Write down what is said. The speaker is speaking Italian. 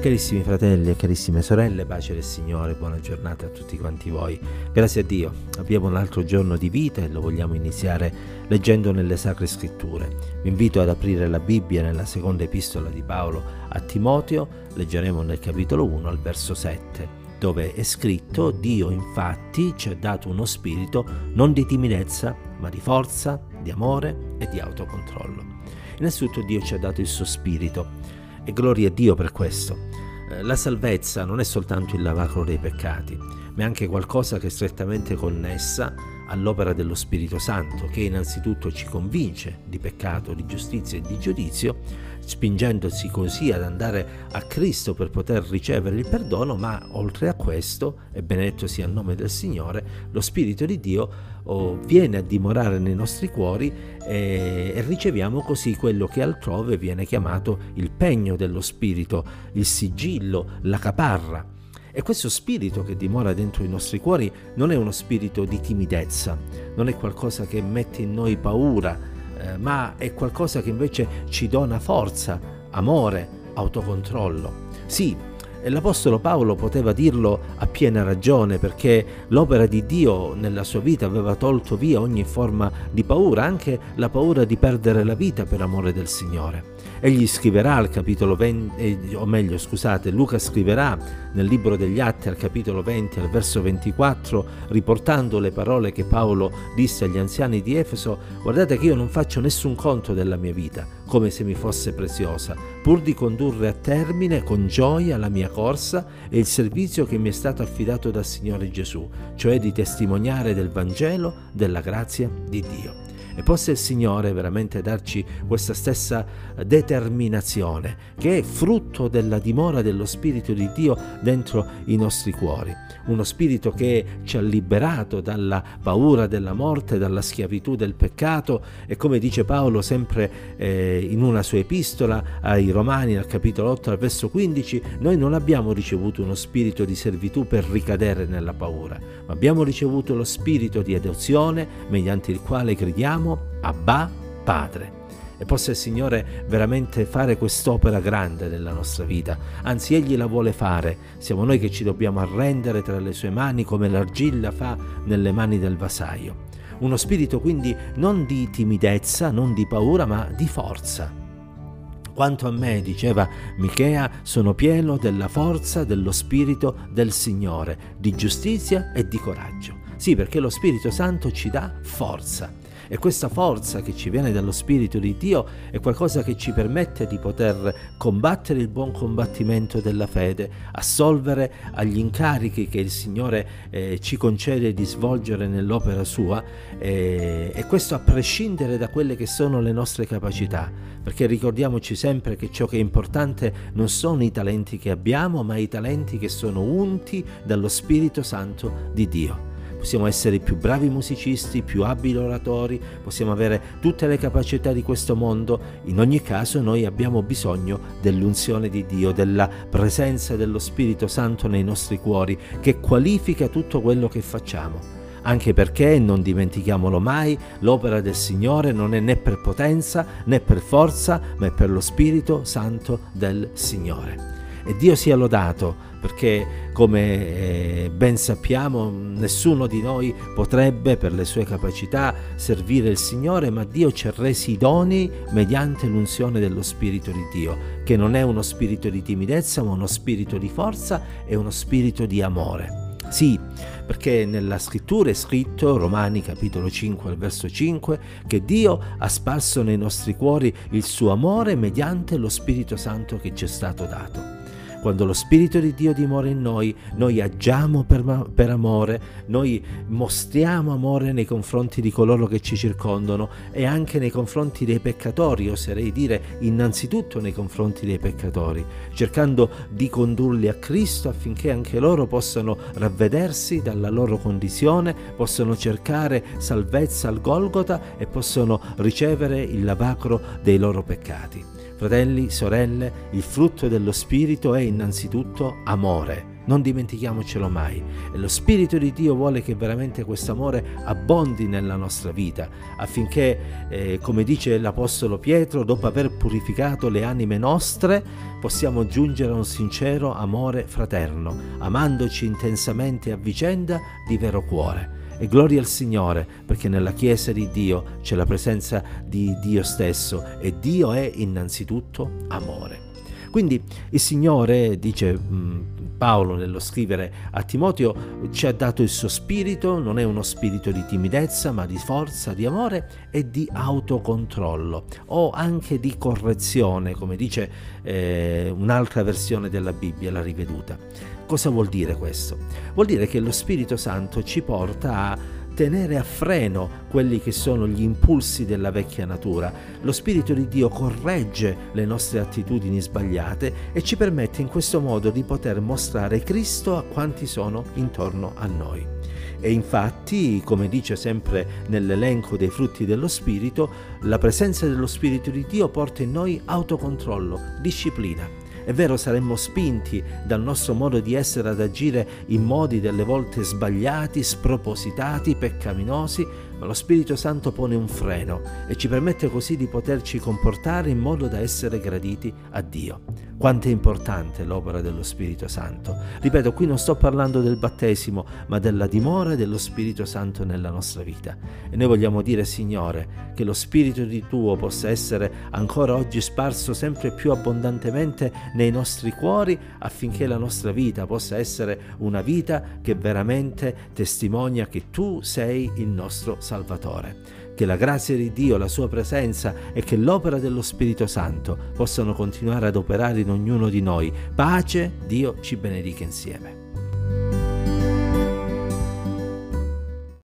Carissimi fratelli e carissime sorelle, pace del Signore, buona giornata a tutti quanti voi. Grazie a Dio, abbiamo un altro giorno di vita e lo vogliamo iniziare leggendo nelle Sacre Scritture. Vi invito ad aprire la Bibbia nella seconda epistola di Paolo a Timoteo, leggeremo nel capitolo 1 al verso 7, dove è scritto Dio infatti ci ha dato uno spirito non di timidezza, ma di forza, di amore e di autocontrollo. Innanzitutto Dio ci ha dato il suo spirito e gloria a Dio per questo. Eh, la salvezza non è soltanto il lavacro dei peccati, ma è anche qualcosa che è strettamente connessa all'opera dello Spirito Santo, che innanzitutto ci convince di peccato, di giustizia e di giudizio, spingendosi così ad andare a Cristo per poter ricevere il perdono, ma oltre a questo, e benedetto sia il nome del Signore, lo Spirito di Dio oh, viene a dimorare nei nostri cuori e, e riceviamo così quello che altrove viene chiamato il pegno dello Spirito, il sigillo, la caparra. E questo spirito che dimora dentro i nostri cuori non è uno spirito di timidezza, non è qualcosa che mette in noi paura, eh, ma è qualcosa che invece ci dona forza, amore, autocontrollo. Sì, l'Apostolo Paolo poteva dirlo a piena ragione perché l'opera di Dio nella sua vita aveva tolto via ogni forma di paura, anche la paura di perdere la vita per amore del Signore. Egli scriverà al capitolo 20, eh, o meglio scusate, Luca scriverà nel libro degli Atti al capitolo 20 al verso 24, riportando le parole che Paolo disse agli anziani di Efeso, guardate che io non faccio nessun conto della mia vita, come se mi fosse preziosa, pur di condurre a termine con gioia la mia corsa e il servizio che mi è stato affidato dal Signore Gesù, cioè di testimoniare del Vangelo della grazia di Dio. E possa il Signore veramente darci questa stessa determinazione che è frutto della dimora dello Spirito di Dio dentro i nostri cuori. Uno Spirito che ci ha liberato dalla paura della morte, dalla schiavitù del peccato e come dice Paolo sempre eh, in una sua epistola ai Romani al capitolo 8 al verso 15, noi non abbiamo ricevuto uno spirito di servitù per ricadere nella paura, ma abbiamo ricevuto lo spirito di adozione mediante il quale crediamo chiamiamo Abba Padre. E possa il Signore veramente fare quest'opera grande nella nostra vita. Anzi, Egli la vuole fare. Siamo noi che ci dobbiamo arrendere tra le sue mani come l'argilla fa nelle mani del vasaio. Uno spirito quindi non di timidezza, non di paura, ma di forza. Quanto a me, diceva Michea, sono pieno della forza dello Spirito del Signore, di giustizia e di coraggio. Sì, perché lo Spirito Santo ci dà forza. E questa forza che ci viene dallo Spirito di Dio è qualcosa che ci permette di poter combattere il buon combattimento della fede, assolvere agli incarichi che il Signore eh, ci concede di svolgere nell'opera sua eh, e questo a prescindere da quelle che sono le nostre capacità, perché ricordiamoci sempre che ciò che è importante non sono i talenti che abbiamo, ma i talenti che sono unti dallo Spirito Santo di Dio possiamo essere i più bravi musicisti, più abili oratori, possiamo avere tutte le capacità di questo mondo, in ogni caso noi abbiamo bisogno dell'unzione di Dio, della presenza dello Spirito Santo nei nostri cuori che qualifica tutto quello che facciamo anche perché, non dimentichiamolo mai, l'opera del Signore non è né per potenza né per forza, ma è per lo Spirito Santo del Signore. E Dio sia lodato perché come eh, ben sappiamo nessuno di noi potrebbe per le sue capacità servire il Signore, ma Dio ci ha resi idonei mediante l'unzione dello Spirito di Dio, che non è uno spirito di timidezza, ma uno spirito di forza e uno spirito di amore. Sì, perché nella scrittura è scritto, Romani capitolo 5 al verso 5, che Dio ha sparso nei nostri cuori il suo amore mediante lo Spirito Santo che ci è stato dato. Quando lo Spirito di Dio dimora in noi, noi agiamo per, per, amore, noi mostriamo amore nei confronti di coloro che ci circondano e anche nei confronti dei peccatori, oserei dire innanzitutto nei confronti dei peccatori, cercando di condurli a Cristo affinché anche loro possano ravvedersi dalla loro condizione, possano cercare salvezza al Golgota e possano ricevere il lavacro dei loro peccati. Fratelli, sorelle, il frutto dello Spirito è innanzitutto amore non dimentichiamocelo mai. E lo Spirito di Dio vuole che veramente questo amore abbondi nella nostra vita, affinché, eh, come dice l'Apostolo Pietro, dopo aver purificato le anime nostre, possiamo giungere a un sincero amore fraterno, amandoci intensamente a vicenda di vero cuore. E gloria al Signore, perché nella Chiesa di Dio c'è la presenza di Dio stesso e Dio è innanzitutto amore. Quindi il Signore, dice mm, Paolo nello scrivere a Timoteo, ci ha dato il suo spirito, non è uno spirito di timidezza, ma di forza, di amore e di autocontrollo o anche di correzione, come dice eh, un'altra versione della Bibbia, la riveduta. Cosa vuol dire questo? Vuol dire che lo Spirito Santo ci porta a tenere a freno quelli che sono gli impulsi della vecchia natura. Lo Spirito di Dio corregge le nostre attitudini sbagliate e ci permette in questo modo di poter mostrare Cristo a quanti sono intorno a noi. E infatti, come dice sempre nell'elenco dei frutti dello Spirito, la presenza dello Spirito di Dio porta in noi autocontrollo, disciplina. È vero, saremmo spinti dal nostro modo di essere ad agire in modi delle volte sbagliati, spropositati, peccaminosi, ma lo Spirito Santo pone un freno e ci permette così di poterci comportare in modo da essere graditi a Dio. Quanto è importante l'opera dello Spirito Santo. Ripeto, qui non sto parlando del battesimo, ma della dimora dello Spirito Santo nella nostra vita. E noi vogliamo dire, Signore, che lo Spirito di Tuo possa essere ancora oggi sparso sempre più abbondantemente nei nostri cuori affinché la nostra vita possa essere una vita che veramente testimonia che Tu sei il nostro Salvatore che la grazia di Dio, la sua presenza e che l'opera dello Spirito Santo possano continuare ad operare in ognuno di noi. Pace, Dio ci benedica insieme.